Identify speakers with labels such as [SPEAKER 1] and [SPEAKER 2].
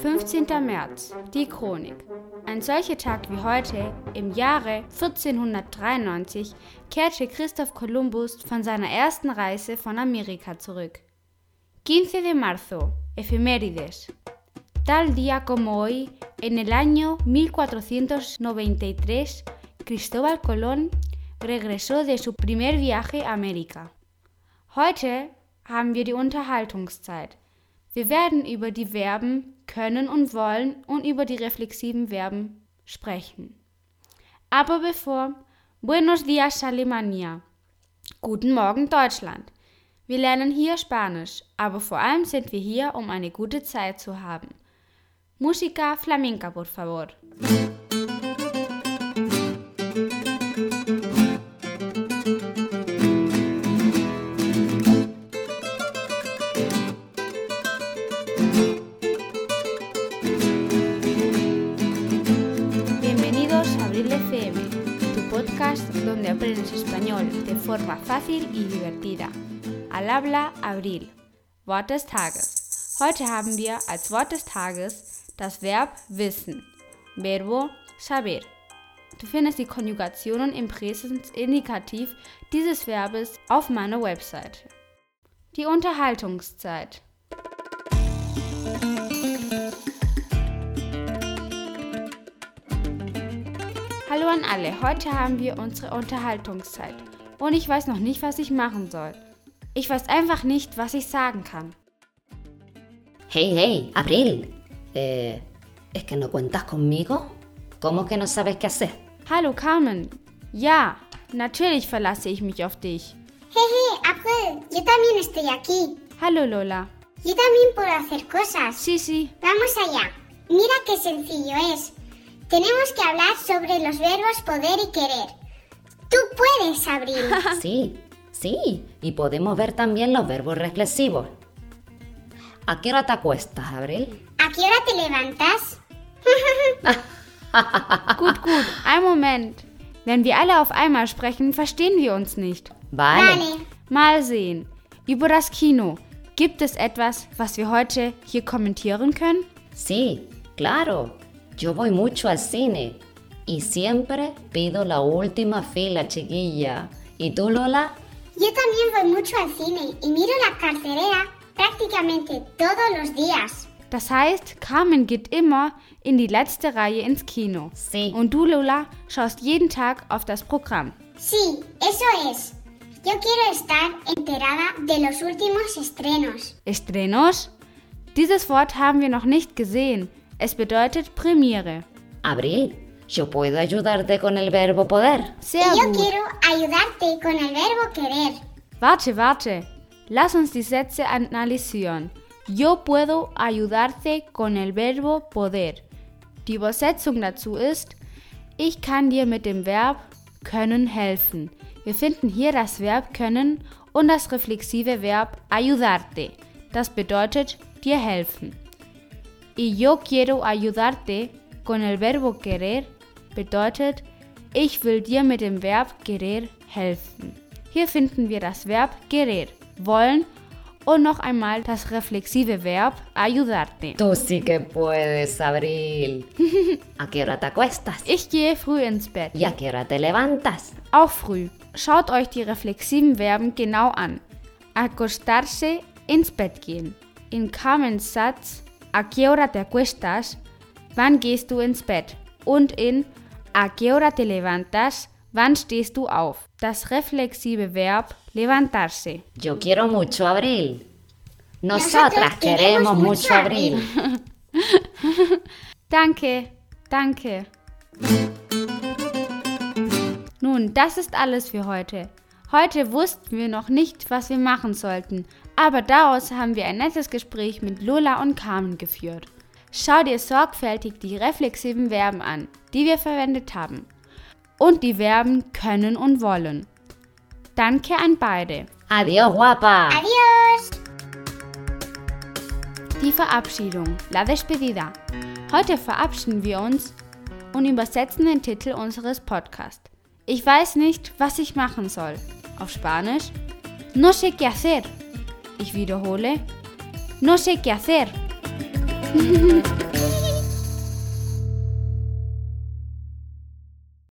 [SPEAKER 1] 15. März, die Chronik. Ein solcher Tag wie heute, im Jahre 1493, kehrte Christoph Kolumbus von seiner ersten Reise von Amerika zurück. 15 de marzo, efemérides. Tal día como hoy, en el año 1493, Cristóbal Colón regresó de su primer viaje a América. Heute haben wir die Unterhaltungszeit. Wir werden über die Verben können und wollen und über die reflexiven Verben sprechen. Aber bevor, Buenos dias Alemania. Guten Morgen Deutschland. Wir lernen hier Spanisch, aber vor allem sind wir hier, um eine gute Zeit zu haben. Música flamenca, por favor. Abril FM, tu podcast donde aprendes español de forma fácil y divertida. Al habla Abril. Wort des Tages. Heute haben wir als Wort des Tages das Verb wissen. Verbo saber. Du findest die Konjugationen im Präsensindikativ dieses Verbes auf meiner Website. Die Unterhaltungszeit. Hallo an alle, heute haben wir unsere Unterhaltungszeit und ich weiß noch nicht, was ich machen soll. Ich weiß einfach nicht, was ich sagen kann.
[SPEAKER 2] Hey, hey, Abril. Eh, ¿Es que no cuentas conmigo? ¿Cómo que no sabes qué hacer?
[SPEAKER 1] Hallo Carmen. Ja, natürlich verlasse ich mich auf dich.
[SPEAKER 3] Jeje, April, yo también estoy aquí.
[SPEAKER 1] Hallo Lola.
[SPEAKER 3] Yo también puedo hacer cosas.
[SPEAKER 1] Sí, sí.
[SPEAKER 3] Vamos allá. Mira qué sencillo es. Tenemos que hablar sobre los verbos poder y querer. Tú puedes, Abril.
[SPEAKER 2] Sí, sí. Y podemos ver también los verbos reflexivos. ¿A qué hora te acuestas, Abril?
[SPEAKER 3] ¿A qué hora te levantas?
[SPEAKER 1] Gut, gut. Ein Moment. Wenn wir alle auf einmal sprechen, verstehen wir uns nicht.
[SPEAKER 2] Vale.
[SPEAKER 3] Vale.
[SPEAKER 1] Mal sehen. Über das Kino. Gibt es etwas, was wir heute hier kommentieren können?
[SPEAKER 2] Sí, claro. Yo voy mucho al cine. Y siempre pido la última fila, chiquilla. ¿Y tú, Lola?
[SPEAKER 3] Yo también voy mucho al cine y miro la cartelera prácticamente todos los días.
[SPEAKER 1] Das heißt, Carmen geht immer in die letzte Reihe ins Kino.
[SPEAKER 2] Sí.
[SPEAKER 1] Und du, Lola, schaust jeden Tag auf das Programm.
[SPEAKER 3] Sí, eso es. Yo quiero estar enterada de los últimos estrenos.
[SPEAKER 1] Estrenos? Dieses Wort haben wir noch nicht gesehen. Es bedeutet Premiere.
[SPEAKER 2] Abril, yo puedo ayudarte con el verbo poder.
[SPEAKER 1] Sehr
[SPEAKER 3] yo
[SPEAKER 1] gut.
[SPEAKER 3] quiero ayudarte con el verbo querer.
[SPEAKER 1] Warte, warte. Lass uns die Sätze analysieren. Yo puedo ayudarte con el verbo poder. Die Übersetzung dazu ist, ich kann dir mit dem Verb können helfen. Wir finden hier das Verb können und das reflexive Verb ayudarte. Das bedeutet dir helfen. Y yo quiero ayudarte con el verbo querer bedeutet, ich will dir mit dem Verb querer helfen. Hier finden wir das Verb querer, wollen und noch einmal das reflexive Verb ayudarte.
[SPEAKER 2] Tú sí que puedes, Abril. ¿A qué hora te acuestas?
[SPEAKER 1] Ich gehe früh ins Bett,
[SPEAKER 2] ¿Y a qué hora te levantas?
[SPEAKER 1] auch früh. Schaut euch die reflexiven Verben genau an. Acostarse, ins Bett gehen. In Carmens Satz, ¿a qué hora te acuestas? Wann gehst du ins Bett? Und in ¿a qué hora te levantas? Wann stehst du auf? Das reflexive Verb levantarse.
[SPEAKER 2] Yo quiero mucho Abril. Nosotras queremos mucho Abril.
[SPEAKER 1] Danke, danke. Nun, das ist alles für heute. Heute wussten wir noch nicht, was wir machen sollten, aber daraus haben wir ein nettes Gespräch mit Lola und Carmen geführt. Schau dir sorgfältig die reflexiven Verben an, die wir verwendet haben. Und die Verben können und wollen. Danke an beide.
[SPEAKER 2] Adiós, guapa.
[SPEAKER 3] Adiós.
[SPEAKER 1] Die Verabschiedung, la despedida. Heute verabschieden wir uns und übersetzen den Titel unseres Podcasts. Ich weiß nicht, was ich machen soll. Auf Spanisch. No sé qué hacer. Ich wiederhole. No sé qué hacer.